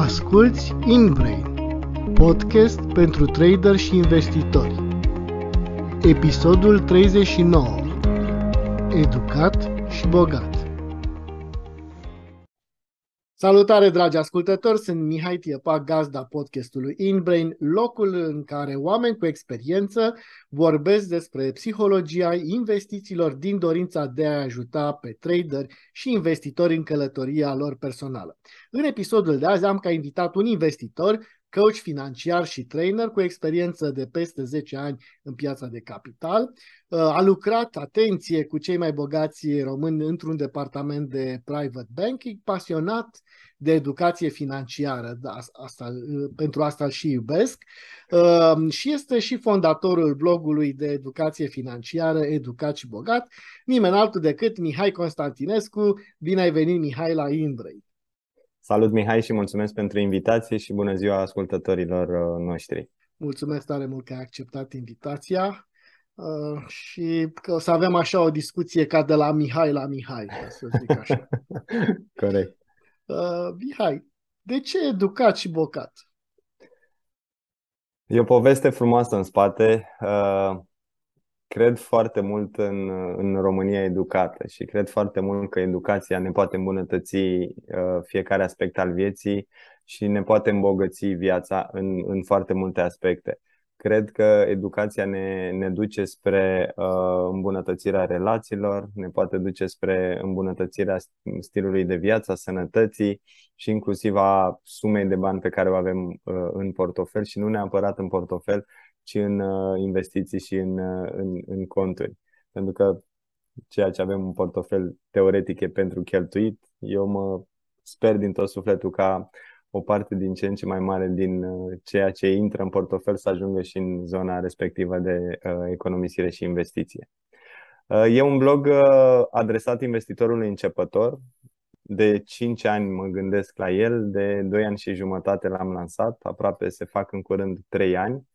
Asculți InBrain, podcast pentru trader și investitori. Episodul 39. Educat și bogat. Salutare, dragi ascultători! Sunt Mihai Tiepa, gazda podcastului InBrain, locul în care oameni cu experiență vorbesc despre psihologia investițiilor din dorința de a ajuta pe traderi și investitori în călătoria lor personală. În episodul de azi am ca invitat un investitor coach financiar și trainer cu experiență de peste 10 ani în piața de capital. Uh, a lucrat, atenție, cu cei mai bogați români într-un departament de private banking, pasionat de educație financiară, da, asta, uh, pentru asta îl și iubesc, uh, și este și fondatorul blogului de educație financiară Educat și Bogat, nimeni altul decât Mihai Constantinescu. Bine ai venit, Mihai, la Indrei! Salut Mihai și mulțumesc pentru invitație și bună ziua ascultătorilor uh, noștri. Mulțumesc tare mult că ai acceptat invitația uh, și că o să avem așa o discuție ca de la Mihai la Mihai, să zic așa. Corect. Uh, Mihai, de ce educat și bocat? E o poveste frumoasă în spate. Uh, cred foarte mult în, în România educată și cred foarte mult că educația ne poate îmbunătăți uh, fiecare aspect al vieții și ne poate îmbogăți viața în, în foarte multe aspecte. Cred că educația ne, ne duce spre uh, îmbunătățirea relațiilor, ne poate duce spre îmbunătățirea stilului de viață, a sănătății și inclusiv a sumei de bani pe care o avem uh, în portofel și nu neapărat în portofel, ci în uh, investiții și în, uh, în, în conturi. Pentru că ceea ce avem în portofel teoretic e pentru cheltuit. Eu mă sper din tot sufletul ca o parte din ce în ce mai mare din uh, ceea ce intră în portofel să ajungă și în zona respectivă de economisire și investiție. E un blog adresat investitorului începător. De 5 ani mă gândesc la el, de 2 ani și jumătate l-am lansat, aproape se fac în curând 3 ani.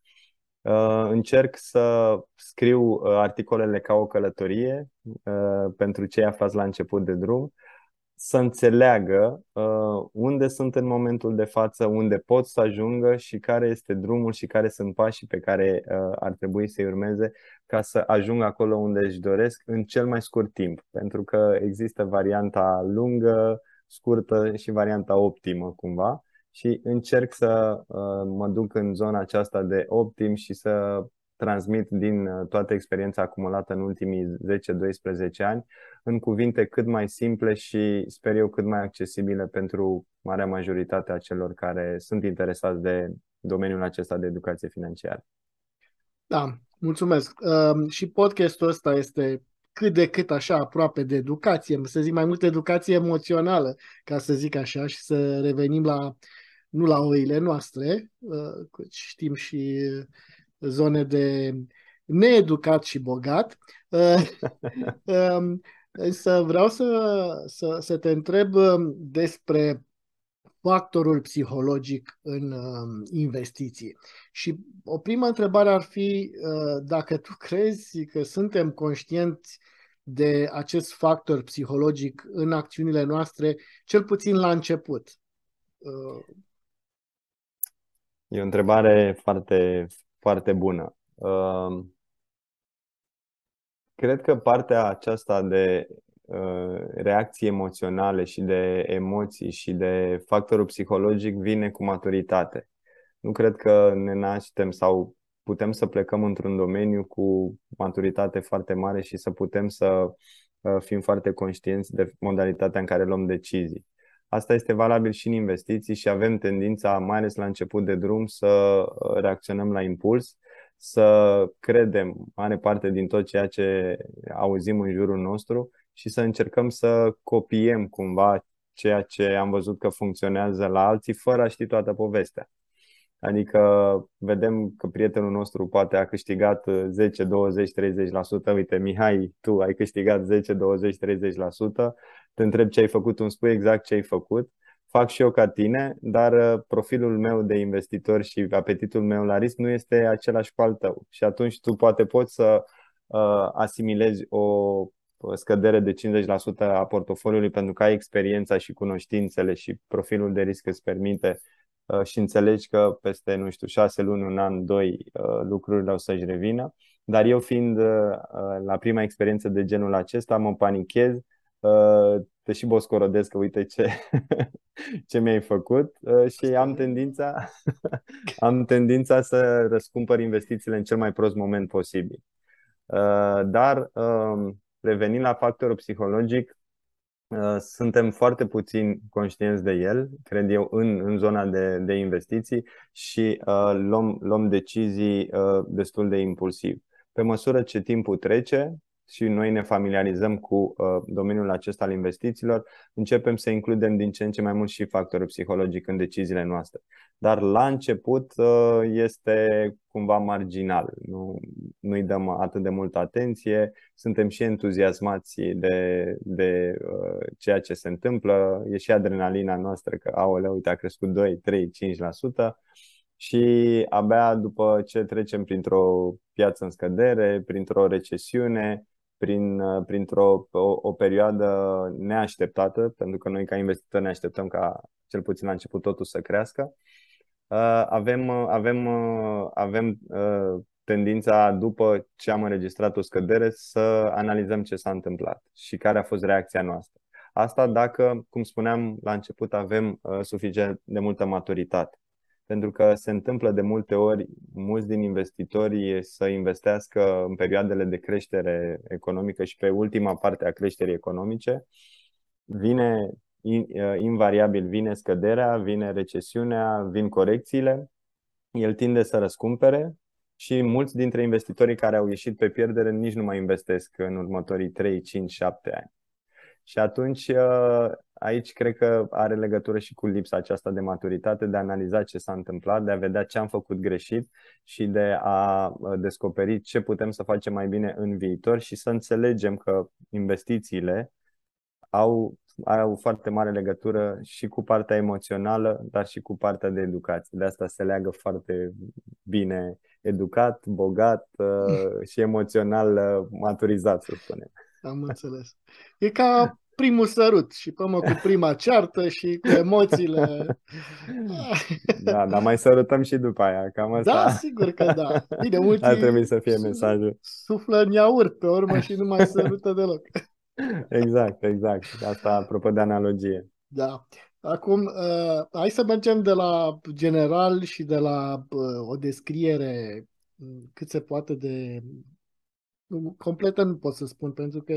Uh, încerc să scriu uh, articolele ca o călătorie uh, pentru cei aflați la început de drum, să înțeleagă unde sunt în momentul de față, unde pot să ajungă și care este drumul și care sunt pașii pe care ar trebui să-i urmeze ca să ajungă acolo unde își doresc în cel mai scurt timp. Pentru că există varianta lungă, scurtă și varianta optimă cumva și încerc să uh, mă duc în zona aceasta de optim și să transmit din uh, toată experiența acumulată în ultimii 10-12 ani în cuvinte cât mai simple și sper eu cât mai accesibile pentru marea majoritate a celor care sunt interesați de domeniul acesta de educație financiară. Da, mulțumesc. Uh, și podcastul ăsta este cât de cât așa aproape de educație, să zic mai mult educație emoțională, ca să zic așa, și să revenim la nu la oile noastre, uh, știm și zone de needucat și bogat. Uh, um, să vreau să, să, să te întreb um, despre factorul psihologic în um, investiții. Și o primă întrebare ar fi uh, dacă tu crezi că suntem conștienți de acest factor psihologic în acțiunile noastre, cel puțin la început. E o întrebare foarte, foarte bună. Uh, cred că partea aceasta de uh, reacții emoționale și de emoții și de factorul psihologic vine cu maturitate. Nu cred că ne naștem sau putem să plecăm într-un domeniu cu maturitate foarte mare și să putem să uh, fim foarte conștienți de modalitatea în care luăm decizii. Asta este valabil și în investiții și avem tendința, mai ales la început de drum, să uh, reacționăm la impuls, să credem mare parte din tot ceea ce auzim în jurul nostru și să încercăm să copiem cumva ceea ce am văzut că funcționează la alții fără a ști toată povestea. Adică vedem că prietenul nostru poate a câștigat 10, 20, 30%. Uite, Mihai, tu ai câștigat 10, 20, 30%. Te întreb ce ai făcut, îmi spui exact ce ai făcut. Fac și eu ca tine, dar uh, profilul meu de investitor și apetitul meu la risc nu este același cu al tău. Și atunci tu poate poți să uh, asimilezi o scădere de 50% a portofoliului pentru că ai experiența și cunoștințele și profilul de risc îți permite uh, și înțelegi că peste, nu știu, șase luni, un an, doi, uh, lucrurile o să-și revină. Dar eu fiind la prima experiență de genul acesta, mă panichez, te și boscorodesc că uite ce, ce mi-ai făcut și am tendința, am tendința să răscumpăr investițiile în cel mai prost moment posibil. Dar um, revenind la factorul psihologic, uh, suntem foarte puțin conștienți de el, cred eu, în, în zona de, de investiții și uh, luăm, luăm decizii uh, destul de impulsiv. Pe măsură ce timpul trece, și noi ne familiarizăm cu uh, domeniul acesta al investițiilor, începem să includem din ce în ce mai mult și factorul psihologic în deciziile noastre. Dar la început uh, este cumva marginal, nu, nu-i dăm atât de multă atenție, suntem și entuziasmați de, de uh, ceea ce se întâmplă, e și adrenalina noastră că, aoleu, uite, a crescut 2, 3, 5%. Și abia după ce trecem printr-o piață în scădere, printr-o recesiune, prin, uh, printr-o o, o perioadă neașteptată, pentru că noi ca investitori ne așteptăm ca cel puțin la început totul să crească. Uh, avem, uh, avem, avem tendința, după ce am înregistrat o scădere, să analizăm ce s-a întâmplat și care a fost reacția noastră. Asta dacă, cum spuneam la început, avem suficient de multă maturitate pentru că se întâmplă de multe ori mulți din investitorii să investească în perioadele de creștere economică și pe ultima parte a creșterii economice. Vine invariabil, vine scăderea, vine recesiunea, vin corecțiile, el tinde să răscumpere și mulți dintre investitorii care au ieșit pe pierdere nici nu mai investesc în următorii 3, 5, 7 ani. Și atunci uh, aici cred că are legătură și cu lipsa aceasta de maturitate, de a analiza ce s-a întâmplat, de a vedea ce am făcut greșit și de a uh, descoperi ce putem să facem mai bine în viitor și să înțelegem că investițiile au, au foarte mare legătură și cu partea emoțională, dar și cu partea de educație. De asta se leagă foarte bine educat, bogat uh, și emoțional maturizat, să spunem. Am înțeles. E ca primul sărut și până cu prima ceartă și cu emoțiile. Da, dar mai sărutăm și după aia, cam asta. Da, sigur că da. Bine, mulți Ar trebui să fie mesajul. Suflă în iaurt pe urmă și nu mai sărută deloc. Exact, exact. Asta apropo de analogie. Da. Acum, uh, hai să mergem de la general și de la uh, o descriere cât se poate de completă nu pot să spun, pentru că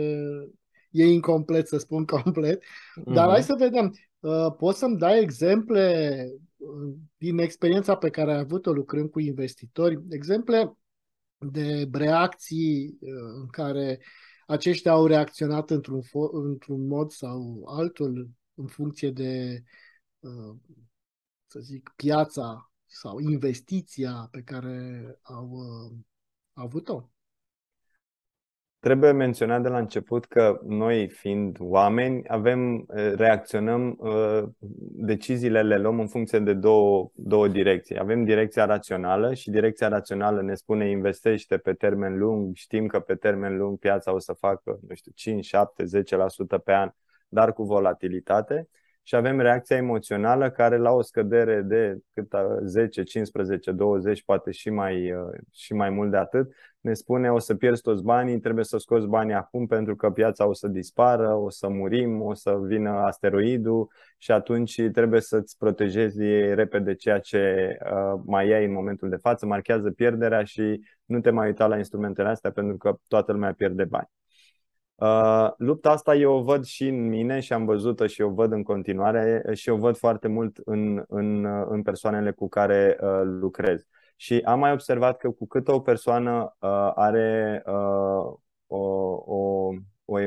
e incomplet să spun complet, dar uh-huh. hai să vedem. Uh, poți să-mi dai exemple uh, din experiența pe care ai avut-o lucrând cu investitori, exemple de reacții uh, în care aceștia au reacționat într-un, fo- într-un mod sau altul în funcție de, să zic, piața sau investiția pe care au avut-o. Trebuie menționat de la început că noi, fiind oameni, avem, reacționăm, deciziile le luăm în funcție de două, două direcții. Avem direcția rațională și direcția rațională ne spune investește pe termen lung, știm că pe termen lung piața o să facă, nu știu, 5, 7, 10% pe an, dar cu volatilitate și avem reacția emoțională care la o scădere de cât 10, 15, 20, poate și mai, uh, și mai mult de atât, ne spune o să pierzi toți banii, trebuie să scoți banii acum pentru că piața o să dispară, o să murim, o să vină asteroidul și atunci trebuie să-ți protejezi repede ceea ce uh, mai ai în momentul de față, marchează pierderea și nu te mai uita la instrumentele astea pentru că toată lumea pierde bani. Uh, lupta asta eu o văd și în mine și am văzut-o și o văd în continuare și o văd foarte mult în, în, în persoanele cu care uh, lucrez. Și am mai observat că cu cât o persoană uh, are uh, o, o, o,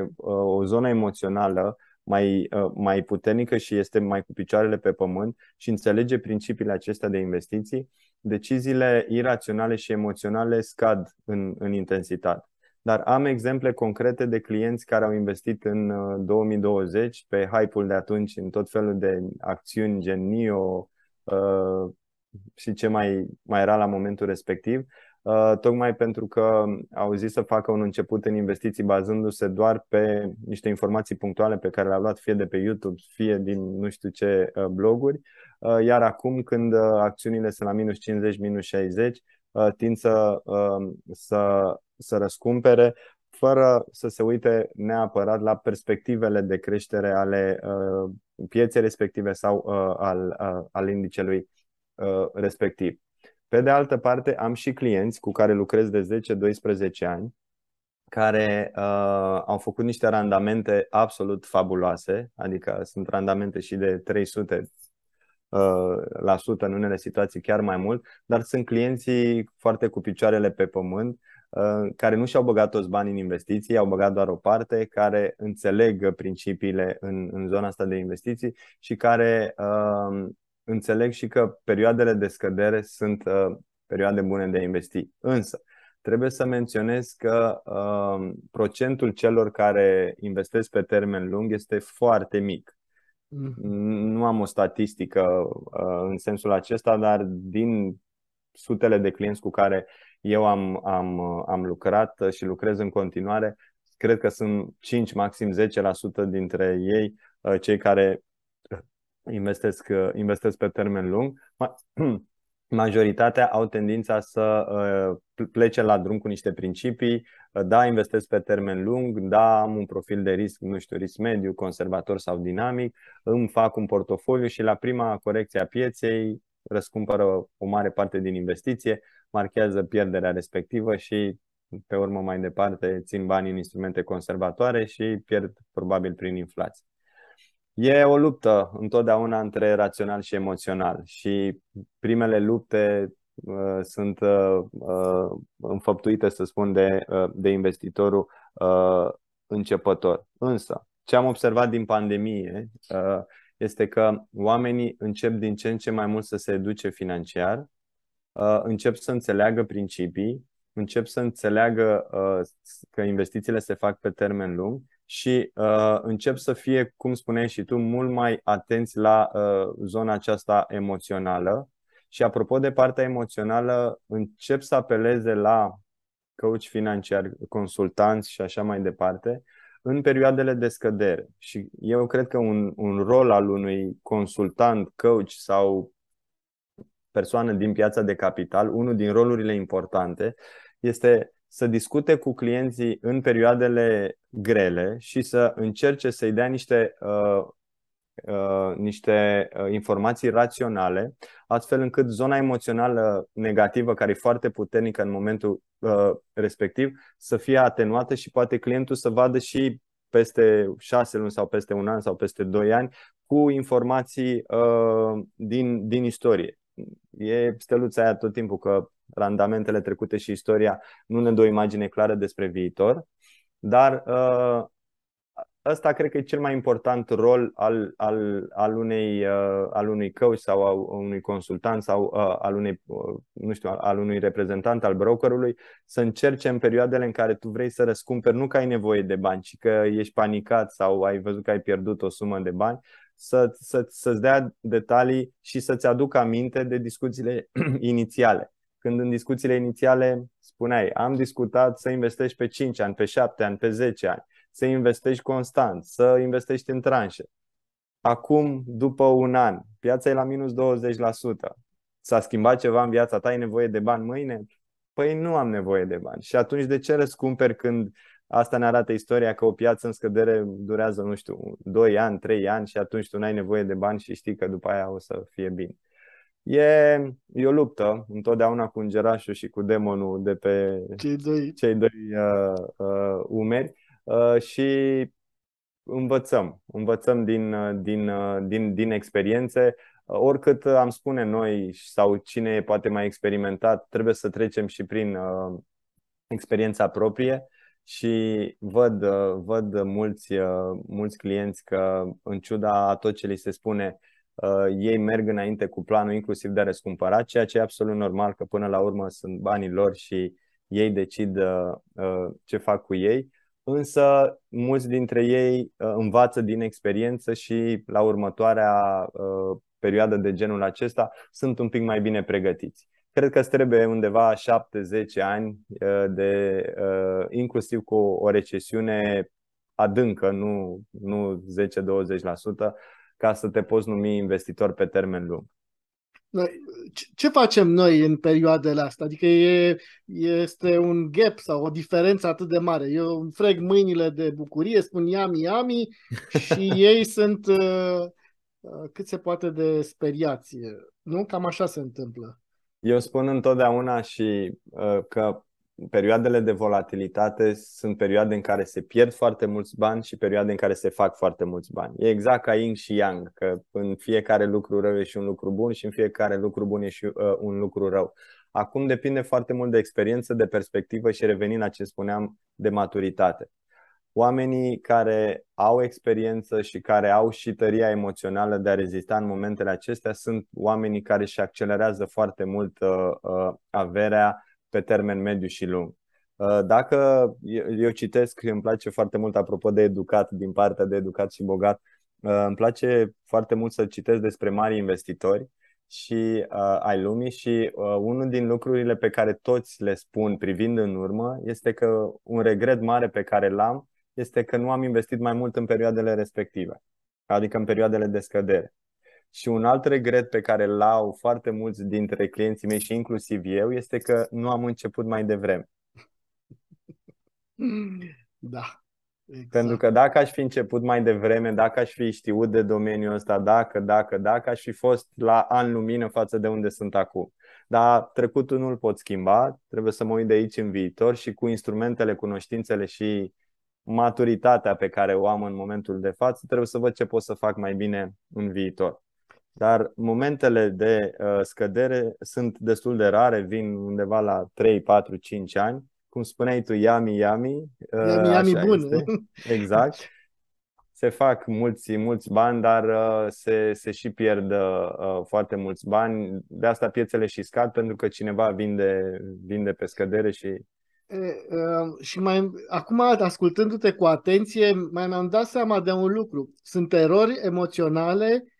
o zonă emoțională mai, uh, mai puternică și este mai cu picioarele pe pământ și înțelege principiile acestea de investiții, deciziile iraționale și emoționale scad în, în intensitate dar am exemple concrete de clienți care au investit în 2020 uh, pe hype-ul de atunci în tot felul de acțiuni gen NIO uh, și ce mai, mai era la momentul respectiv. Uh, tocmai pentru că au zis să facă un început în investiții bazându-se doar pe niște informații punctuale pe care le-au luat fie de pe YouTube, fie din nu știu ce uh, bloguri, uh, iar acum când acțiunile sunt la minus 50, minus 60, tind să, să, să răscumpere fără să se uite neapărat la perspectivele de creștere ale pieței respective sau al, al indicelui respectiv. Pe de altă parte, am și clienți cu care lucrez de 10-12 ani care uh, au făcut niște randamente absolut fabuloase, adică sunt randamente și de 300 uh, la sută în unele situații chiar mai mult, dar sunt clienții foarte cu picioarele pe pământ, uh, care nu și-au băgat toți banii în investiții, au băgat doar o parte, care înțeleg principiile în, în zona asta de investiții și care uh, înțeleg și că perioadele de scădere sunt uh, perioade bune de a investi. Însă, trebuie să menționez că uh, procentul celor care investesc pe termen lung este foarte mic. Mm-hmm. Nu am o statistică uh, în sensul acesta, dar din sutele de clienți cu care eu am, am, am lucrat și lucrez în continuare, cred că sunt 5, maxim 10% dintre ei uh, cei care investesc, uh, investesc pe termen lung, majoritatea au tendința să uh, plece la drum cu niște principii. Uh, da, investesc pe termen lung, da, am un profil de risc, nu știu, risc mediu, conservator sau dinamic, îmi fac un portofoliu și la prima corecție a pieței răscumpără o mare parte din investiție, marchează pierderea respectivă și pe urmă mai departe țin banii în instrumente conservatoare și pierd probabil prin inflație. E o luptă întotdeauna între rațional și emoțional și primele lupte uh, sunt uh, uh, înfăptuite, să spun, de, uh, de investitorul uh, începător. Însă, ce am observat din pandemie uh, este că oamenii încep din ce în ce mai mult să se educe financiar, uh, încep să înțeleagă principii, încep să înțeleagă uh, că investițiile se fac pe termen lung și uh, încep să fie, cum spuneai și tu, mult mai atenți la uh, zona aceasta emoțională. Și apropo de partea emoțională, încep să apeleze la coach financiar, consultanți și așa mai departe, în perioadele de scădere. Și eu cred că un, un rol al unui consultant, coach sau persoană din piața de capital, unul din rolurile importante, este să discute cu clienții în perioadele grele și să încerce să-i dea niște, uh, uh, niște uh, informații raționale, astfel încât zona emoțională negativă, care e foarte puternică în momentul uh, respectiv, să fie atenuată și poate clientul să vadă și peste șase luni sau peste un an sau peste doi ani cu informații uh, din, din istorie. E steluța aia tot timpul că randamentele trecute și istoria nu ne dă o imagine clară despre viitor, dar uh, ăsta cred că e cel mai important rol al, al, al, unei, uh, al unui coach sau al unui consultant sau uh, al, unei, uh, nu știu, al unui reprezentant al brokerului să încerce în perioadele în care tu vrei să răscumperi, nu că ai nevoie de bani, ci că ești panicat sau ai văzut că ai pierdut o sumă de bani, să, să, să-ți dea detalii și să-ți aducă aminte de discuțiile inițiale. Când în discuțiile inițiale spuneai, am discutat să investești pe 5 ani, pe 7 ani, pe 10 ani, să investești constant, să investești în tranșe. Acum, după un an, piața e la minus 20%. S-a schimbat ceva în viața ta? Ai nevoie de bani mâine? Păi nu am nevoie de bani. Și atunci de ce răscumperi când asta ne arată istoria că o piață în scădere durează, nu știu, 2 ani, 3 ani și atunci tu n-ai nevoie de bani și știi că după aia o să fie bine. E, e o luptă întotdeauna cu îngerașul și cu demonul de pe cei doi, cei doi uh, uh, umeri uh, și învățăm, învățăm din, uh, din, uh, din, din experiențe. Uh, oricât am spune noi sau cine e poate mai experimentat, trebuie să trecem și prin uh, experiența proprie și văd, uh, văd mulți, uh, mulți clienți că în ciuda a tot ce li se spune uh, ei merg înainte cu planul inclusiv de a răscumpăra, ceea ce e absolut normal că până la urmă sunt banii lor și ei decid uh, uh, ce fac cu ei. Însă mulți dintre ei uh, învață din experiență și la următoarea uh, perioadă de genul acesta sunt un pic mai bine pregătiți. cred că îți trebuie undeva 7-10 ani de inclusiv cu o recesiune adâncă, nu, nu 10-20%, ca să te poți numi investitor pe termen lung. Noi, ce facem noi în perioadele astea? Adică e, este un gap sau o diferență atât de mare. Eu îmi freg mâinile de bucurie, spun yami, yami și ei sunt uh, uh, cât se poate de speriați. Nu? Cam așa se întâmplă. Eu spun întotdeauna și uh, că perioadele de volatilitate sunt perioade în care se pierd foarte mulți bani și perioade în care se fac foarte mulți bani. E exact ca yin și yang, că în fiecare lucru rău e și un lucru bun și în fiecare lucru bun e și uh, un lucru rău. Acum depinde foarte mult de experiență, de perspectivă și revenind la ce spuneam, de maturitate. Oamenii care au experiență și care au și tăria emoțională de a rezista în momentele acestea sunt oamenii care își accelerează foarte mult uh, uh, averea pe termen mediu și lung. Uh, dacă eu citesc și îmi place foarte mult, apropo de educat, din partea de educat și bogat, uh, îmi place foarte mult să citesc despre mari investitori și uh, ai lumii și uh, unul din lucrurile pe care toți le spun privind în urmă este că un regret mare pe care l-am este că nu am investit mai mult în perioadele respective, adică în perioadele de scădere. Și un alt regret pe care îl au foarte mulți dintre clienții mei și inclusiv eu este că nu am început mai devreme. Da. Exact. Pentru că dacă aș fi început mai devreme, dacă aș fi știut de domeniul ăsta, dacă, dacă, dacă, aș fi fost la an lumină față de unde sunt acum. Dar trecutul nu-l pot schimba, trebuie să mă uit de aici în viitor și cu instrumentele, cunoștințele și maturitatea pe care o am în momentul de față, trebuie să văd ce pot să fac mai bine în viitor. Dar momentele de uh, scădere sunt destul de rare, vin undeva la 3, 4, 5 ani. Cum spuneai tu, yami, yami. Uh, yami, yami bun. Este. Exact. Se fac mulți, mulți bani, dar uh, se, se și pierd uh, foarte mulți bani. De asta piețele și scad, pentru că cineva vinde, vinde pe scădere și uh, și mai acum, ascultându-te cu atenție, mai mi-am dat seama de un lucru. Sunt erori emoționale Uh,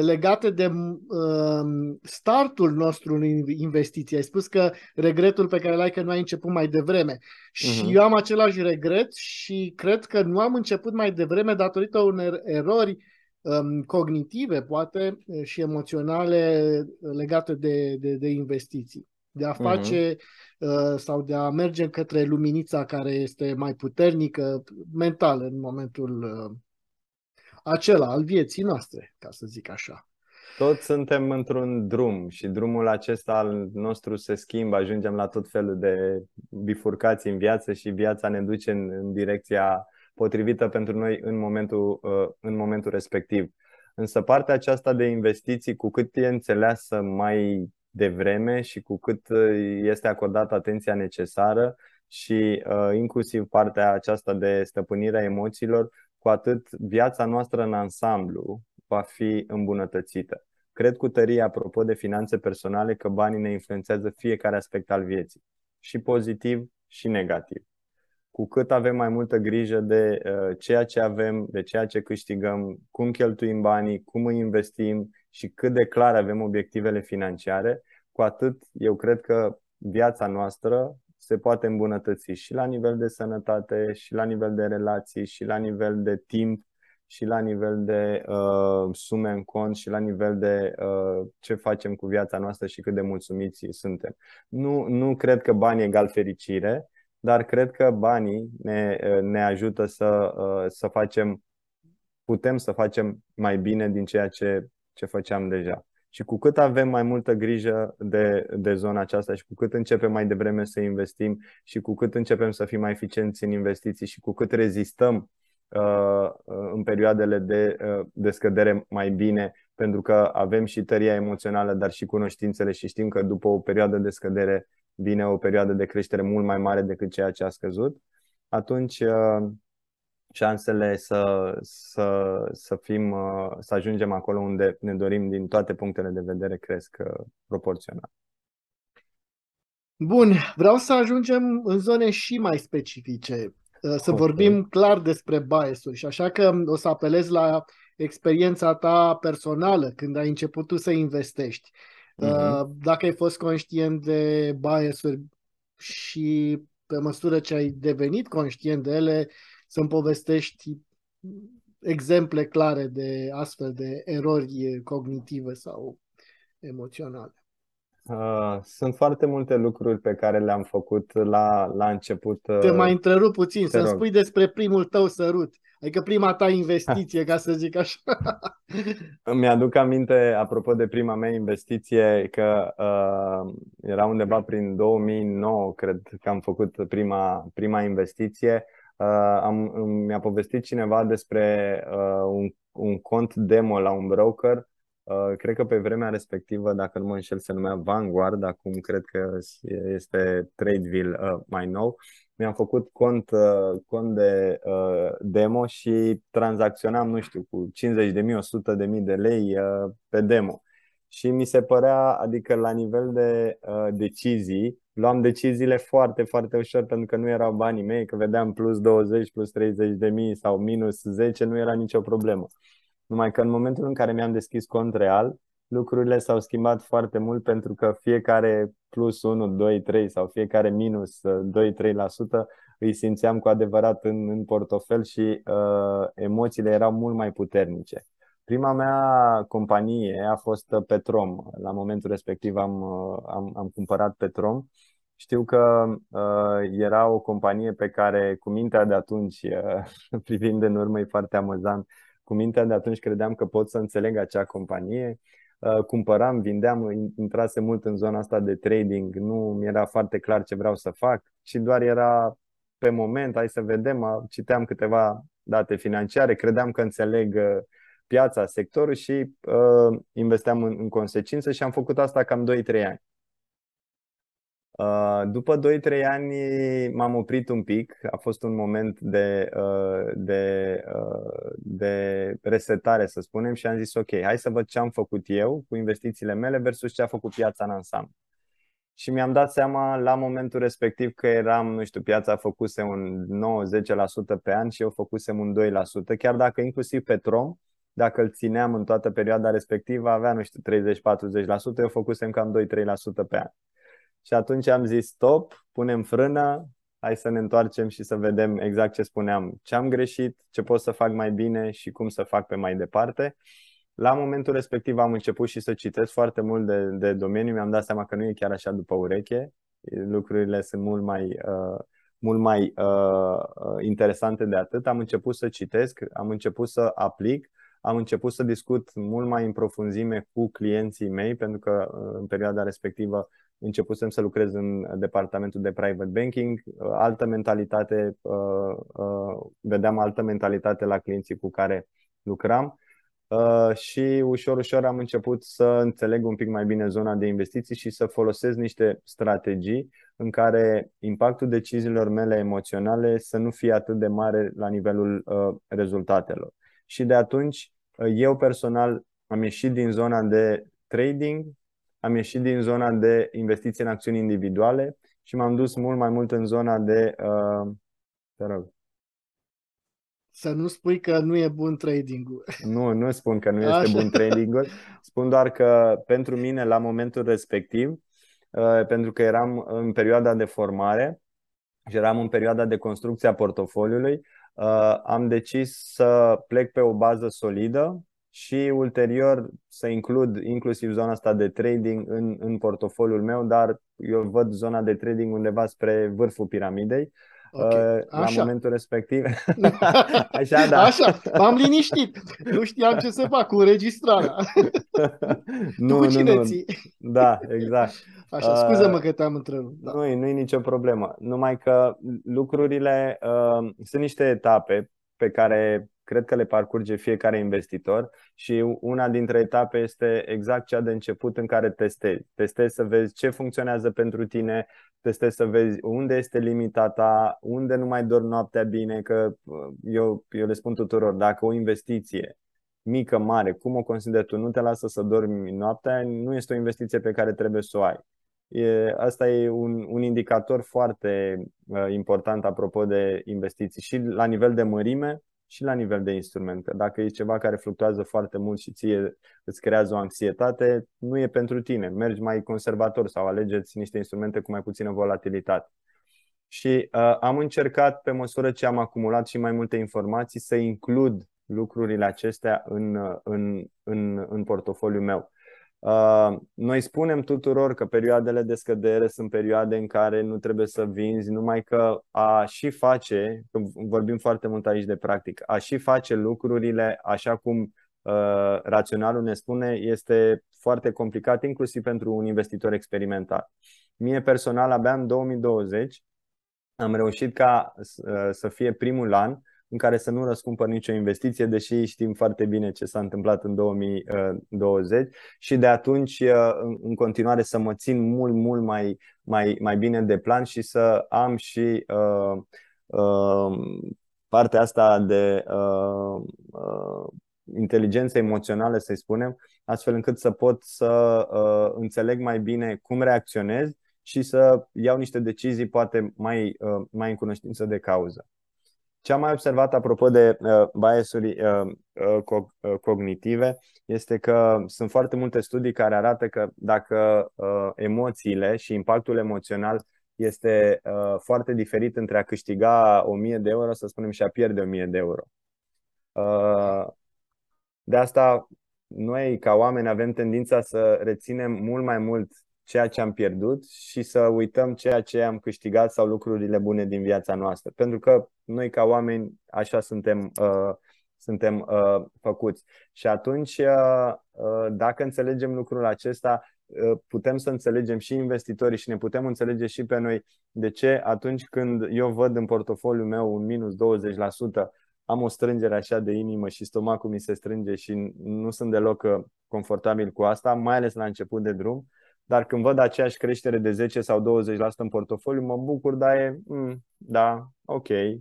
legate de uh, startul nostru în investiție. Ai spus că regretul pe care l-ai că nu ai început mai devreme. Uh-huh. Și mhm. eu am același regret și cred că nu am început mai devreme datorită unor erori um, cognitive, poate, și emoționale legate de, de, de investiții. De a mhm. face uh-huh. uh, sau de a merge către luminița care este mai puternică mental în momentul uh, acela al vieții noastre, ca să zic așa. Toți suntem într-un drum și drumul acesta al nostru se schimbă, ajungem la tot felul de bifurcații în viață și viața ne duce în, în direcția potrivită pentru noi în momentul, uh, în momentul respectiv. Însă partea aceasta de investiții, cu cât e înțeleasă mai devreme și cu cât uh, este acordată atenția necesară și uh, inclusiv partea aceasta de stăpânire a emoțiilor, cu atât viața noastră în ansamblu va fi îmbunătățită. Cred cu tărie, apropo de finanțe personale, că banii ne influențează fiecare aspect al vieții, și pozitiv și negativ. Cu cât avem mai multă grijă de uh, ceea ce avem, de ceea ce câștigăm, cum cheltuim banii, cum îi investim și cât de clar avem obiectivele financiare, cu atât eu cred că viața noastră se poate îmbunătăți și la nivel de sănătate, și la nivel de relații, și la nivel de timp, și la nivel de uh, sume în cont, și la nivel de uh, ce facem cu viața noastră și cât de mulțumiți suntem. Nu, nu cred că banii egal fericire, dar cred că banii ne, uh, ne ajută să, uh, să facem, putem să facem mai bine din ceea ce, ce făceam deja. Și cu cât avem mai multă grijă de, de zona aceasta și cu cât începem mai devreme să investim și cu cât începem să fim mai eficienți în investiții și cu cât rezistăm uh, în perioadele de, uh, de scădere mai bine, pentru că avem și tăria emoțională, dar și cunoștințele și știm că după o perioadă de scădere vine o perioadă de creștere mult mai mare decât ceea ce a scăzut, atunci uh, șansele să, să, să, fim, uh, să ajungem acolo unde ne dorim din toate punctele de vedere cresc uh, proporțional. Bun, vreau să ajungem în zone și mai specifice, uh, să okay. vorbim clar despre bias-uri și așa că o să apelez la experiența ta personală când ai început tu să investești. Uh-huh. Dacă ai fost conștient de bias-uri și pe măsură ce ai devenit conștient de ele, să-mi povestești exemple clare de astfel de erori cognitive sau emoționale. Uh, sunt foarte multe lucruri pe care le-am făcut la, la început. Te uh, mai întrerup puțin, să-mi spui despre primul tău sărut. Adică prima ta investiție, ca să zic așa. Îmi aduc aminte, apropo de prima mea investiție, că uh, era undeva prin 2009, cred că am făcut prima, prima investiție. Uh, am, mi-a povestit cineva despre uh, un, un cont demo la un broker Uh, cred că pe vremea respectivă, dacă nu mă înșel, se numea Vanguard, acum cred că este Tradeville uh, mai nou. Mi-am făcut cont, uh, cont de uh, demo și tranzacționam, nu știu, cu 50.000, 100.000 de lei uh, pe demo. Și mi se părea, adică la nivel de uh, decizii, luam deciziile foarte, foarte ușor pentru că nu erau banii mei, că vedeam plus 20, plus 30 de mii sau minus 10, nu era nicio problemă. Numai că în momentul în care mi-am deschis cont real, lucrurile s-au schimbat foarte mult pentru că fiecare plus 1, 2, 3 sau fiecare minus 2-3% îi simțeam cu adevărat în, în portofel și uh, emoțiile erau mult mai puternice. Prima mea companie a fost Petrom. La momentul respectiv am, uh, am, am cumpărat Petrom. Știu că uh, era o companie pe care, cu mintea de atunci, uh, privind în urmă, e foarte amuzant, cu mintea de atunci credeam că pot să înțeleg acea companie. Uh, cumpăram, vindeam, intrase mult în zona asta de trading, nu mi era foarte clar ce vreau să fac și doar era pe moment, hai să vedem, citeam câteva date financiare, credeam că înțeleg uh, piața, sectorul și uh, investeam în, în consecință și am făcut asta cam 2-3 ani. Uh, după 2-3 ani m-am oprit un pic, a fost un moment de, uh, de, uh, de resetare, să spunem, și am zis ok, hai să văd ce am făcut eu cu investițiile mele versus ce a făcut piața în ansamblu. Și mi-am dat seama la momentul respectiv că eram, nu știu, piața făcuse un 9-10% pe an și eu făcusem un 2%, chiar dacă inclusiv Petrom, dacă îl țineam în toată perioada respectivă, avea, nu știu, 30-40%, eu făcusem cam 2-3% pe an. Și atunci am zis stop, punem frână, hai să ne întoarcem și să vedem exact ce spuneam, ce am greșit, ce pot să fac mai bine și cum să fac pe mai departe. La momentul respectiv am început și să citesc foarte mult de, de domeniu, mi-am dat seama că nu e chiar așa după ureche, lucrurile sunt mult mai, uh, mult mai uh, interesante de atât. Am început să citesc, am început să aplic, am început să discut mult mai în profunzime cu clienții mei, pentru că uh, în perioada respectivă începusem să lucrez în departamentul de private banking, altă mentalitate, uh, uh, vedeam altă mentalitate la clienții cu care lucram uh, și ușor, ușor am început să înțeleg un pic mai bine zona de investiții și să folosesc niște strategii în care impactul deciziilor mele emoționale să nu fie atât de mare la nivelul rezultatelor. Și de atunci, eu personal am ieșit din zona de trading am ieșit din zona de investiții în acțiuni individuale și m-am dus mult mai mult în zona de. Uh, te rog. Să nu spui că nu e bun trading-ul. Nu, nu spun că nu este Așa. bun trading-ul. Spun doar că pentru mine, la momentul respectiv, uh, pentru că eram în perioada de formare și eram în perioada de construcție a portofoliului, uh, am decis să plec pe o bază solidă și ulterior să includ inclusiv zona asta de trading în, în portofoliul meu, dar eu văd zona de trading undeva spre vârful piramidei. Okay. Uh, la Așa. momentul respectiv. Așa, da. Așa, m-am liniștit. Nu știam ce să fac cu înregistrarea. nu, cu cine nu, ții? Da, exact. Așa, scuză-mă că te-am întrerupt. Da. Nu, nu e nicio problemă. Numai că lucrurile uh, sunt niște etape pe care cred că le parcurge fiecare investitor și una dintre etape este exact cea de început în care testezi. Testezi să vezi ce funcționează pentru tine, testezi să vezi unde este limita ta, unde nu mai dormi noaptea bine, că uh, eu, eu le spun tuturor, dacă o investiție mică, mare, cum o consideri tu, nu te lasă să dormi noaptea, nu este o investiție pe care trebuie să o ai. E, asta e un, un indicator foarte uh, important apropo de investiții și la nivel de mărime și la nivel de instrument. Că dacă e ceva care fluctuează foarte mult și ție îți creează o anxietate, nu e pentru tine. Mergi mai conservator sau alegeți niște instrumente cu mai puțină volatilitate. Și uh, am încercat, pe măsură ce am acumulat și mai multe informații, să includ lucrurile acestea în, în, în, în portofoliul meu. Uh, noi spunem tuturor că perioadele de scădere sunt perioade în care nu trebuie să vinzi, numai că a și face, că vorbim foarte mult aici de practic, a și face lucrurile așa cum uh, raționalul ne spune este foarte complicat, inclusiv pentru un investitor experimentat. Mie personal, abia în 2020 am reușit ca uh, să fie primul an în care să nu răscumpăr nicio investiție, deși știm foarte bine ce s-a întâmplat în 2020 și de atunci uh, în continuare să mă țin mult, mult mai, mai, mai bine de plan și să am și uh, uh, partea asta de uh, uh, inteligență emoțională, să-i spunem, astfel încât să pot să uh, înțeleg mai bine cum reacționez și să iau niște decizii poate mai, uh, mai în cunoștință de cauză. Ce am mai observat apropo de uh, biasuri uh, uh, co- uh, cognitive este că sunt foarte multe studii care arată că dacă uh, emoțiile și impactul emoțional este uh, foarte diferit între a câștiga 1000 de euro, să spunem, și a pierde 1000 de euro. Uh, de asta, noi, ca oameni, avem tendința să reținem mult mai mult ceea ce am pierdut și să uităm ceea ce am câștigat sau lucrurile bune din viața noastră. Pentru că noi ca oameni așa suntem, uh, suntem uh, făcuți. Și atunci, uh, uh, dacă înțelegem lucrul acesta, uh, putem să înțelegem și investitorii și ne putem înțelege și pe noi de ce atunci când eu văd în portofoliul meu un minus 20%, am o strângere așa de inimă și stomacul mi se strânge și nu sunt deloc uh, confortabil cu asta, mai ales la început de drum. Dar când văd aceeași creștere de 10 sau 20% în portofoliu, mă bucur, dar e, mm, da, ok, e,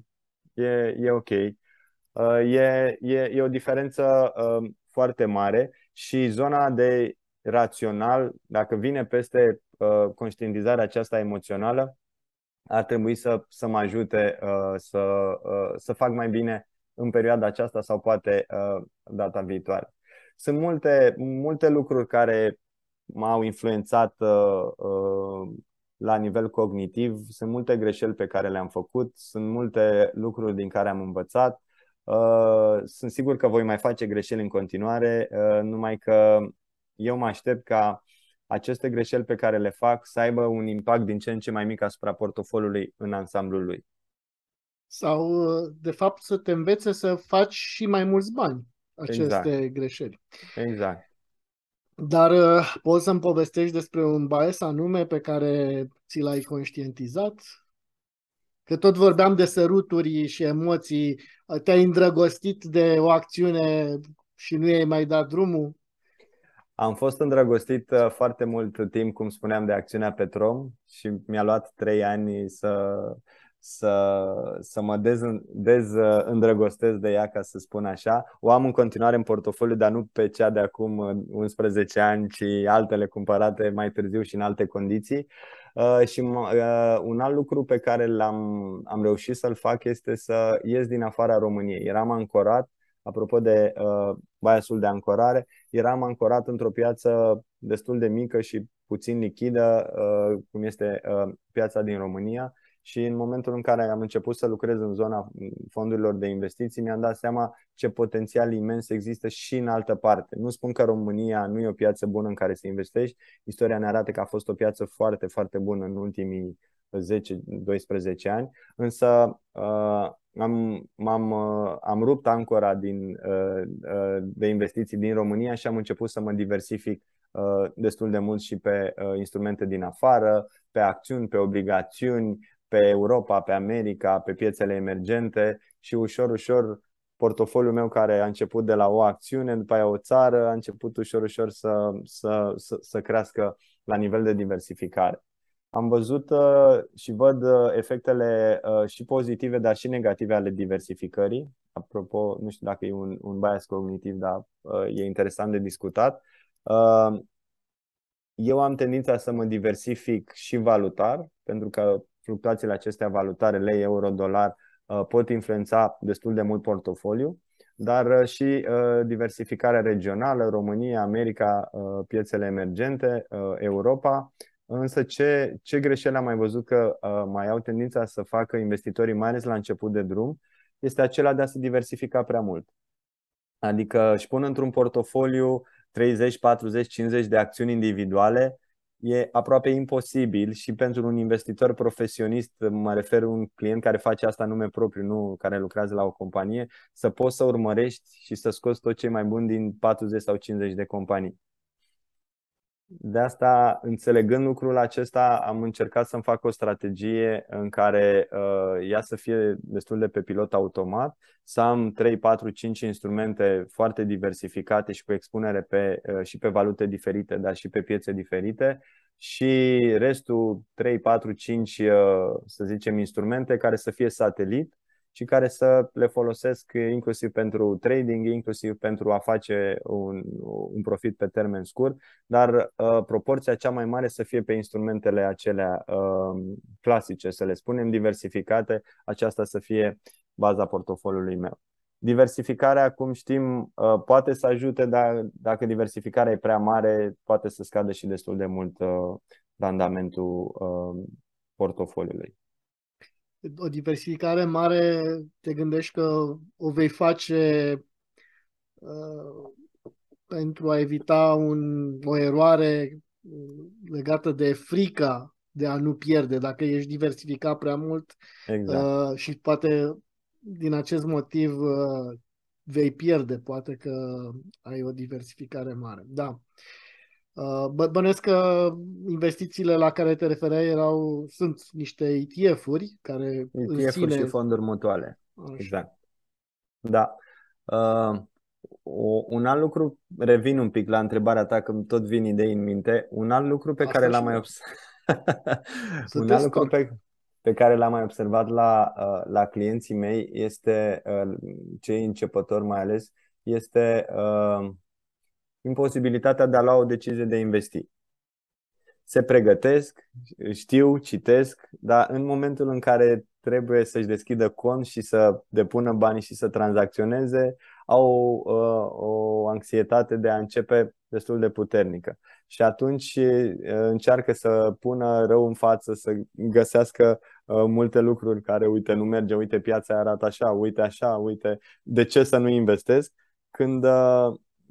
e ok. Uh, e, e, e o diferență uh, foarte mare și zona de rațional, dacă vine peste uh, conștientizarea aceasta emoțională, ar trebui să, să mă ajute uh, să, uh, să fac mai bine în perioada aceasta sau poate uh, data viitoare. Sunt multe, multe lucruri care m-au influențat uh, uh, la nivel cognitiv. Sunt multe greșeli pe care le-am făcut, sunt multe lucruri din care am învățat. Uh, sunt sigur că voi mai face greșeli în continuare, uh, numai că eu mă aștept ca aceste greșeli pe care le fac să aibă un impact din ce în ce mai mic asupra portofoliului în ansamblul lui. Sau, uh, de fapt, să te învețe să faci și mai mulți bani aceste exact. greșeli. Exact. Dar uh, poți să-mi povestești despre un bias anume pe care ți l-ai conștientizat? Că tot vorbeam de săruturi și emoții. Te-ai îndrăgostit de o acțiune și nu ai mai dat drumul? Am fost îndrăgostit uh, foarte mult timp, cum spuneam, de acțiunea Petrom și mi-a luat trei ani să, să, să mă dez, dez îndrăgostesc de ea, ca să spun așa. O am în continuare în portofoliu, dar nu pe cea de acum 11 ani, ci altele cumpărate mai târziu și în alte condiții. Uh, și uh, un alt lucru pe care l-am am reușit să-l fac este să ies din afara României. Eram ancorat, apropo de uh, biasul de ancorare, eram ancorat într-o piață destul de mică și puțin lichidă, uh, cum este uh, piața din România și în momentul în care am început să lucrez în zona fondurilor de investiții, mi-am dat seama ce potențial imens există și în altă parte. Nu spun că România nu e o piață bună în care să investești. Istoria ne arată că a fost o piață foarte, foarte bună în ultimii 10-12 ani, însă uh, am, am uh, am rupt ancora din, uh, uh, de investiții din România și am început să mă diversific uh, destul de mult și pe uh, instrumente din afară, pe acțiuni, pe obligațiuni, pe Europa, pe America, pe piețele emergente și ușor, ușor portofoliul meu care a început de la o acțiune, după aia o țară, a început ușor, ușor să, să, să, să crească la nivel de diversificare. Am văzut uh, și văd uh, efectele uh, și pozitive, dar și negative ale diversificării. Apropo, nu știu dacă e un, un bias cognitiv, dar uh, e interesant de discutat. Uh, eu am tendința să mă diversific și valutar, pentru că fluctuațiile acestea valutare, lei, euro, dolar, pot influența destul de mult portofoliu, dar și diversificarea regională, România, America, piețele emergente, Europa. Însă ce, ce greșeli am mai văzut că mai au tendința să facă investitorii, mai ales la început de drum, este acela de a se diversifica prea mult. Adică își pun într-un portofoliu 30, 40, 50 de acțiuni individuale, e aproape imposibil și pentru un investitor profesionist, mă refer un client care face asta nume propriu, nu care lucrează la o companie, să poți să urmărești și să scoți tot ce mai bun din 40 sau 50 de companii. De asta, înțelegând lucrul acesta, am încercat să-mi fac o strategie în care uh, ea să fie destul de pe pilot automat, să am 3, 4, 5 instrumente foarte diversificate și cu expunere pe, uh, și pe valute diferite, dar și pe piețe diferite și restul 3, 4, 5, uh, să zicem, instrumente care să fie satelit și care să le folosesc inclusiv pentru trading, inclusiv pentru a face un, un profit pe termen scurt, dar uh, proporția cea mai mare să fie pe instrumentele acelea uh, clasice, să le spunem, diversificate, aceasta să fie baza portofoliului meu. Diversificarea, cum știm, uh, poate să ajute, dar dacă diversificarea e prea mare, poate să scadă și destul de mult uh, randamentul uh, portofoliului o diversificare mare, te gândești că o vei face uh, pentru a evita un, o eroare uh, legată de frica de a nu pierde, dacă ești diversificat prea mult exact. uh, și poate din acest motiv uh, vei pierde, poate că ai o diversificare mare. Da. Uh, bă, bănesc că investițiile la care te refereai erau, sunt niște ETF-uri care ETF-uri sine... și fonduri mutuale. Așa. Exact. Da. Uh, o, un alt lucru, revin un pic la întrebarea ta, că tot vin idei în minte. Un alt lucru pe Asta care l-am mai observat. un alt lucru pe, pe care l-am mai observat la, uh, la clienții mei este, uh, cei începători mai ales, este uh, imposibilitatea de a lua o decizie de a investi. Se pregătesc, știu, citesc, dar în momentul în care trebuie să-și deschidă cont și să depună banii și să tranzacționeze, au o, o anxietate de a începe destul de puternică. Și atunci încearcă să pună rău în față, să găsească multe lucruri care, uite, nu merge, uite, piața arată așa, uite așa, uite, de ce să nu investesc? Când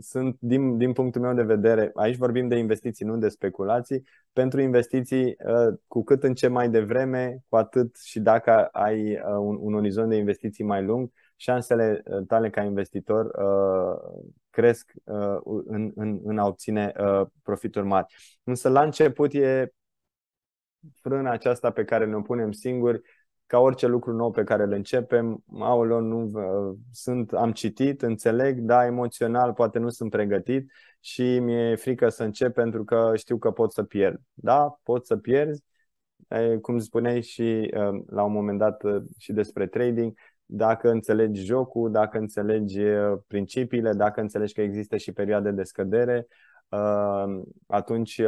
sunt, din, din punctul meu de vedere, aici vorbim de investiții, nu de speculații. Pentru investiții, uh, cu cât începi mai devreme, cu atât și dacă ai uh, un, un orizont de investiții mai lung, șansele uh, tale ca investitor cresc în, în, în a obține profituri mari. Însă la început e frâna aceasta pe care ne-o punem singuri ca orice lucru nou pe care îl începem, aoleo, nu, sunt, am citit, înțeleg, da, emoțional poate nu sunt pregătit și mi-e frică să încep pentru că știu că pot să pierd. Da, pot să pierzi, cum spuneai și um, la un moment dat uh, și despre trading, dacă înțelegi jocul, dacă înțelegi uh, principiile, dacă înțelegi că există și perioade de scădere, uh, atunci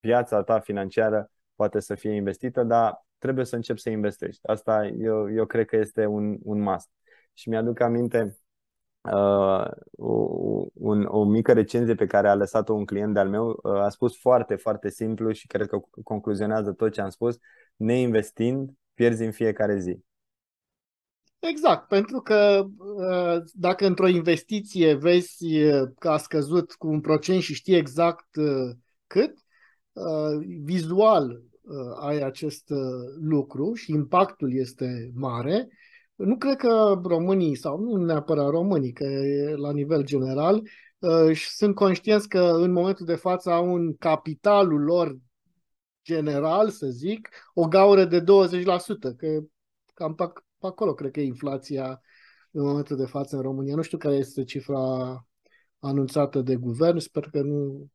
piața ta financiară poate să fie investită, dar trebuie să începi să investești. Asta eu, eu cred că este un, un must. Și mi-aduc aminte uh, un, o mică recenzie pe care a lăsat-o un client de-al meu. Uh, a spus foarte, foarte simplu și cred că concluzionează tot ce am spus. Neinvestind, pierzi în fiecare zi. Exact, pentru că uh, dacă într-o investiție vezi uh, că a scăzut cu un procent și știi exact uh, cât, vizual uh, ai acest uh, lucru și impactul este mare, nu cred că românii, sau nu neapărat românii, că e la nivel general, uh, sunt conștienți că în momentul de față au un capitalul lor general, să zic, o gaură de 20%, că cam pe, pe acolo cred că e inflația în momentul de față în România. Nu știu care este cifra anunțată de guvern, sper că nu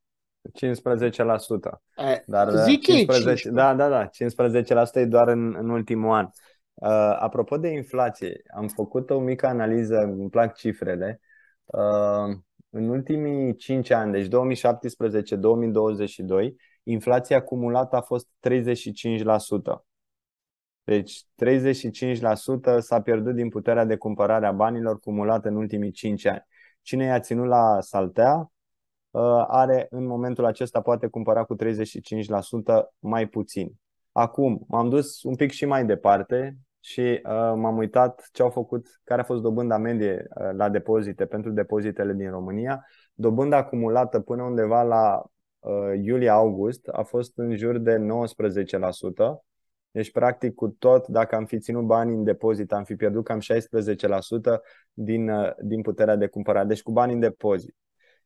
15%. E, Dar zic 15, da, da, da, 15% e doar în, în ultimul an. Uh, apropo de inflație, am făcut o mică analiză, îmi plac cifrele. Uh, în ultimii 5 ani, deci 2017-2022, inflația acumulată a fost 35%. Deci 35% s-a pierdut din puterea de cumpărare a banilor cumulată în ultimii 5 ani. Cine i-a ținut la saltea uh, are în momentul acesta poate cumpăra cu 35% mai puțin. Acum m-am dus un pic și mai departe și uh, m-am uitat ce au făcut, care a fost dobânda medie uh, la depozite pentru depozitele din România. Dobânda acumulată până undeva la uh, iulie-august a fost în jur de 19%. Deci, practic, cu tot, dacă am fi ținut bani în depozit, am fi pierdut cam 16% din, uh, din puterea de cumpărare. Deci, cu bani în depozit.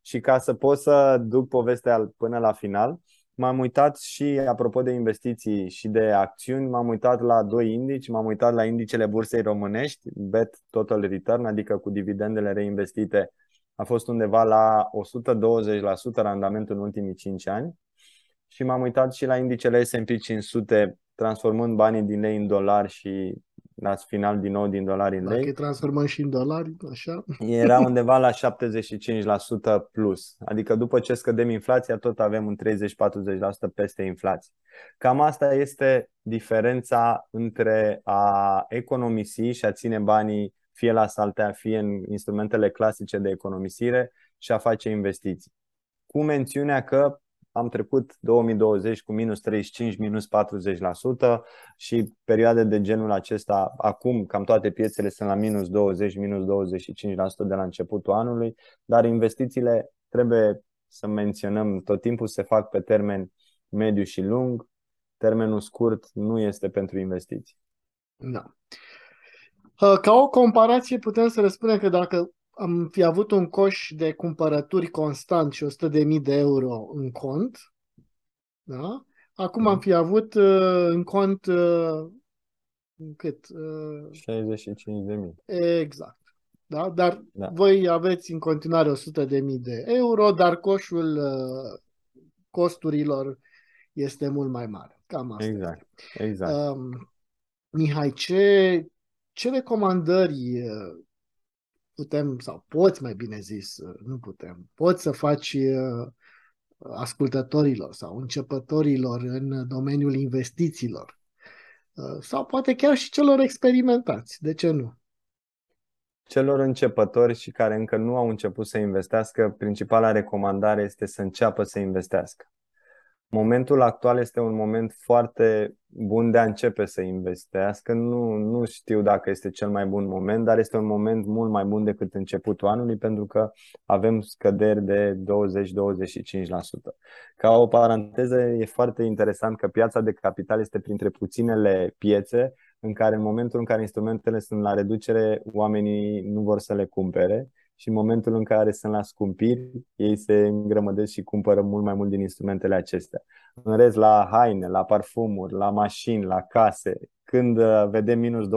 Și ca să pot să duc povestea până la final, m-am uitat și, apropo de investiții și de acțiuni, m-am uitat la doi indici, m-am uitat la indicele bursei românești, BET Total Return, adică cu dividendele reinvestite, a fost undeva la 120% randamentul în ultimii 5 ani. Și m-am uitat și la indicele S&P 500, transformând banii din lei în dolari și la final din nou din dolari în lei. Dacă transformăm și în dolari, așa. Era undeva la 75% plus. Adică după ce scădem inflația, tot avem un 30-40% peste inflație. Cam asta este diferența între a economisi și a ține banii fie la saltea, fie în instrumentele clasice de economisire și a face investiții. Cu mențiunea că am trecut 2020 cu minus 35, minus 40% și perioade de genul acesta, acum cam toate piețele sunt la minus 20, minus 25% de la începutul anului, dar investițiile trebuie să menționăm, tot timpul se fac pe termen mediu și lung, termenul scurt nu este pentru investiții. Da. Ca o comparație putem să răspundem că dacă am fi avut un coș de cumpărături constant și 100.000 de euro în cont. Da? Acum am fi avut uh, în cont uh, cât? Uh, 65.000. Exact. Da? Dar da. voi aveți în continuare 100.000 de euro, dar coșul uh, costurilor este mult mai mare. Cam asta. Exact. exact. Uh, Mihai, ce, ce recomandări uh, putem, sau poți mai bine zis, nu putem, poți să faci uh, ascultătorilor sau începătorilor în domeniul investițiilor uh, sau poate chiar și celor experimentați, de ce nu? Celor începători și care încă nu au început să investească, principala recomandare este să înceapă să investească. Momentul actual este un moment foarte bun de a începe să investească. Nu, nu știu dacă este cel mai bun moment, dar este un moment mult mai bun decât începutul anului pentru că avem scăderi de 20-25%. Ca o paranteză, e foarte interesant că piața de capital este printre puținele piețe în care în momentul în care instrumentele sunt la reducere, oamenii nu vor să le cumpere și în momentul în care sunt la scumpiri, ei se îngrămădesc și cumpără mult mai mult din instrumentele acestea. În rest, la haine, la parfumuri, la mașini, la case, când uh, vedem minus 25%,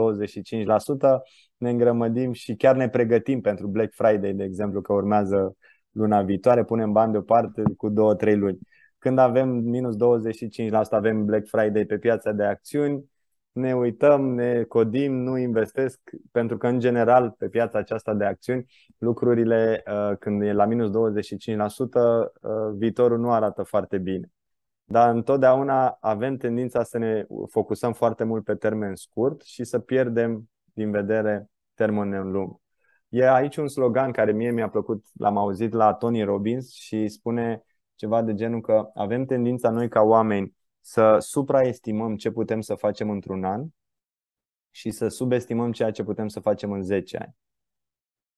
ne îngrămădim și chiar ne pregătim pentru Black Friday, de exemplu, că urmează luna viitoare, punem bani deoparte cu 2-3 luni. Când avem minus 25%, avem Black Friday pe piața de acțiuni, ne uităm, ne codim, nu investesc, pentru că, în general, pe piața aceasta de acțiuni, lucrurile, uh, când e la minus 25%, uh, viitorul nu arată foarte bine. Dar întotdeauna avem tendința să ne focusăm foarte mult pe termen scurt și să pierdem din vedere termenul lung. E aici un slogan care mie mi-a plăcut, l-am auzit la Tony Robbins și spune ceva de genul că avem tendința noi ca oameni să supraestimăm ce putem să facem într-un an și să subestimăm ceea ce putem să facem în 10 ani.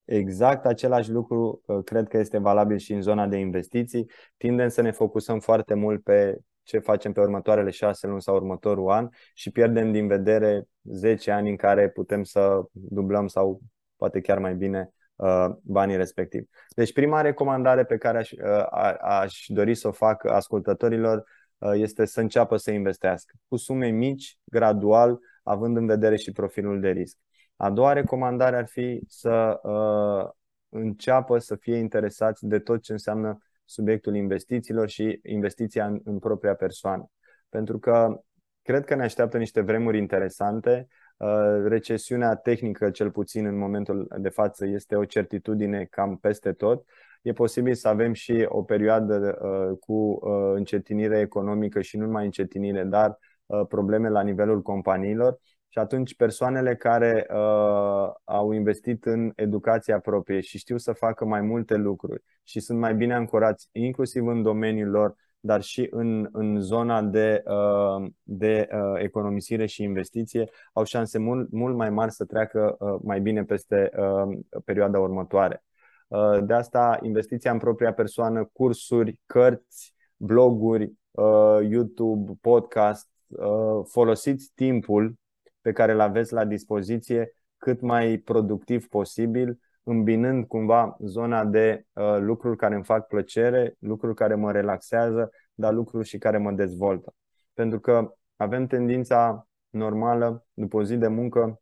Exact același lucru uh, cred că este valabil și în zona de investiții. Tindem să ne focusăm foarte mult pe ce facem pe următoarele șase luni sau următorul an și pierdem din vedere 10 ani în care putem să dublăm sau poate chiar mai bine uh, banii respectivi. Deci prima recomandare pe care aș, uh, aș dori să o fac ascultătorilor Uh, este să înceapă să investească cu sume mici, gradual, având în vedere și profilul de risc. A doua recomandare ar fi să uh, înceapă să fie interesați de tot ce înseamnă subiectul investițiilor și investiția în, în propria persoană. Pentru că cred că ne așteaptă niște vremuri interesante. Uh, recesiunea tehnică, cel puțin în momentul de față, este o certitudine cam peste tot e posibil să avem și o perioadă uh, cu uh, încetinire economică și nu numai încetinire, dar uh, probleme la nivelul companiilor. Și atunci persoanele care uh, au investit în educația proprie și știu să facă mai multe lucruri și sunt mai bine ancorați, inclusiv în domeniul lor, dar și în, în zona de, uh, de uh, economisire și investiție, au șanse mult, mult mai mari să treacă uh, mai bine peste uh, perioada următoare. Uh, de asta, investiția în propria persoană, cursuri, cărți, bloguri, uh, YouTube, podcast, uh, folosiți timpul pe care îl aveți la dispoziție cât mai productiv posibil, îmbinând cumva zona de uh, lucruri care îmi fac plăcere, lucruri care mă relaxează, dar lucruri și care mă dezvoltă. Pentru că avem tendința normală, după o zi de muncă,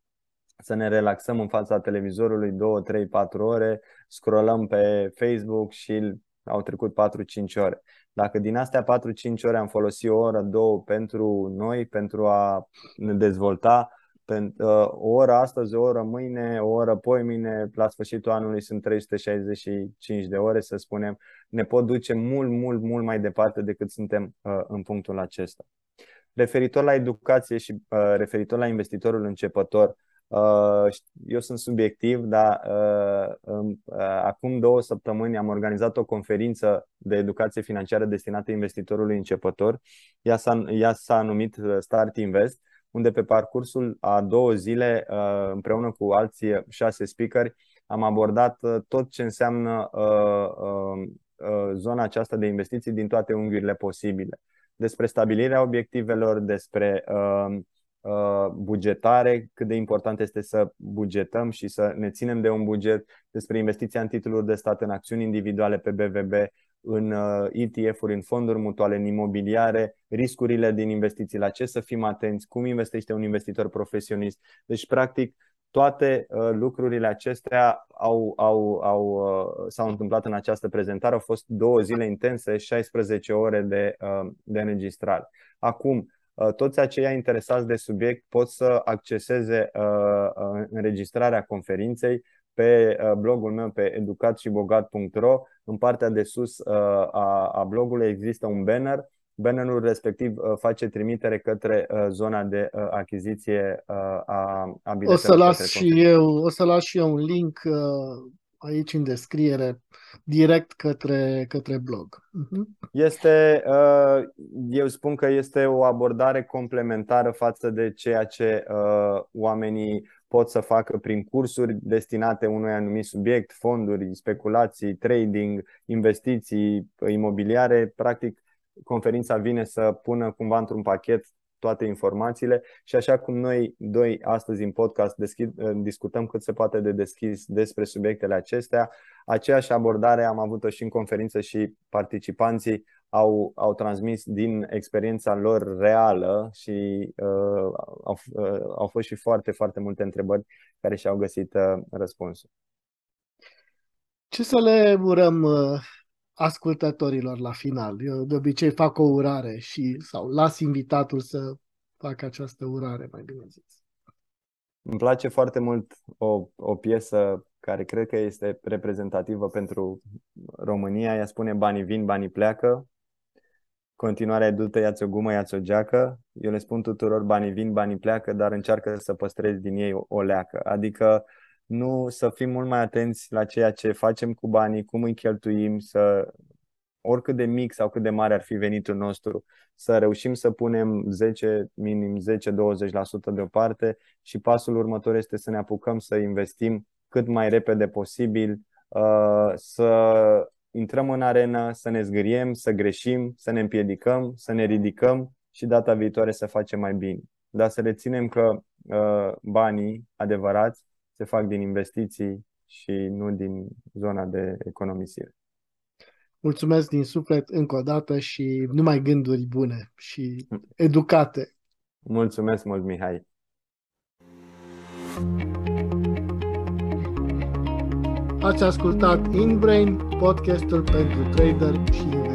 să ne relaxăm în fața televizorului 2, 3, 4 ore, scrollăm pe Facebook și au trecut 4-5 ore. Dacă din astea 4-5 ore am folosit o oră, două pentru noi, pentru a ne dezvolta, uh, o oră astăzi, o oră mâine, o oră mine, la sfârșitul anului sunt 365 de ore, să spunem, ne pot duce mult, mult, mult mai departe decât suntem uh, în punctul acesta. Referitor la educație și uh, referitor la investitorul începător, Uh, eu sunt subiectiv, dar uh, uh, acum două săptămâni am organizat o conferință de educație financiară destinată investitorului începător. Ea s-a, ea s-a numit Start Invest, unde pe parcursul a două zile, împreună cu alții șase speakeri, am abordat tot ce înseamnă zona aceasta de investiții din toate unghiurile posibile. Despre stabilirea obiectivelor, despre uh, Uh, bugetare, cât de important este să bugetăm și să ne ținem de un buget, despre investiția în titluri de stat, în acțiuni individuale pe BVB, în uh, ETF-uri, în fonduri mutuale, în imobiliare, riscurile din investiții, la ce să fim atenți, cum investește un investitor profesionist. Deci, practic, toate uh, lucrurile acestea au, au, au, uh, s-au întâmplat în această prezentare. Au fost două zile intense, 16 ore de, uh, de înregistrare. Acum, Uh, toți aceia interesați de subiect pot să acceseze uh, uh, înregistrarea conferinței pe blogul meu pe educatshibogat.ro. În partea de sus a blogului există un banner. Bannerul respectiv face trimitere către zona de achiziție a, a biletelor. O să las și eu, o să las și eu un link aici în descriere direct către, către blog. Uh-huh. Este, uh, eu spun că este o abordare complementară față de ceea ce uh, oamenii pot să facă prin cursuri destinate unui anumit subiect, fonduri, speculații, trading, investiții imobiliare. Practic, conferința vine să pună cumva într-un pachet toate informațiile și așa cum noi doi astăzi în podcast deschid, uh, discutăm cât se poate de deschis despre subiectele acestea, aceeași abordare am avut-o și în conferință și participanții au, au transmis din experiența lor reală și uh, au, uh, au fost și foarte, foarte multe întrebări care și-au găsit uh, răspunsul. Ce să le urăm uh, ascultătorilor la final. Eu de obicei fac o urare și sau las invitatul să facă această urare, mai bine zis. Îmi place foarte mult o, o piesă care cred că este reprezentativă pentru România. Ea spune banii vin, banii pleacă. Continuarea e du-te, ia o gumă, ia o geacă. Eu le spun tuturor banii vin, banii pleacă, dar încearcă să păstrezi din ei o, o leacă. Adică nu să fim mult mai atenți la ceea ce facem cu banii, cum îi cheltuim, să oricât de mic sau cât de mare ar fi venitul nostru, să reușim să punem 10, minim 10-20% deoparte și pasul următor este să ne apucăm să investim cât mai repede posibil, uh, să intrăm în arenă, să ne zgâriem, să greșim, să ne împiedicăm, să ne ridicăm și data viitoare să facem mai bine. Dar să reținem că uh, banii adevărați se fac din investiții și nu din zona de economisire. Mulțumesc din suflet încă o dată și numai gânduri bune și educate. Mulțumesc mult, Mihai. Ați ascultat InBrain, podcastul pentru trader și investitori.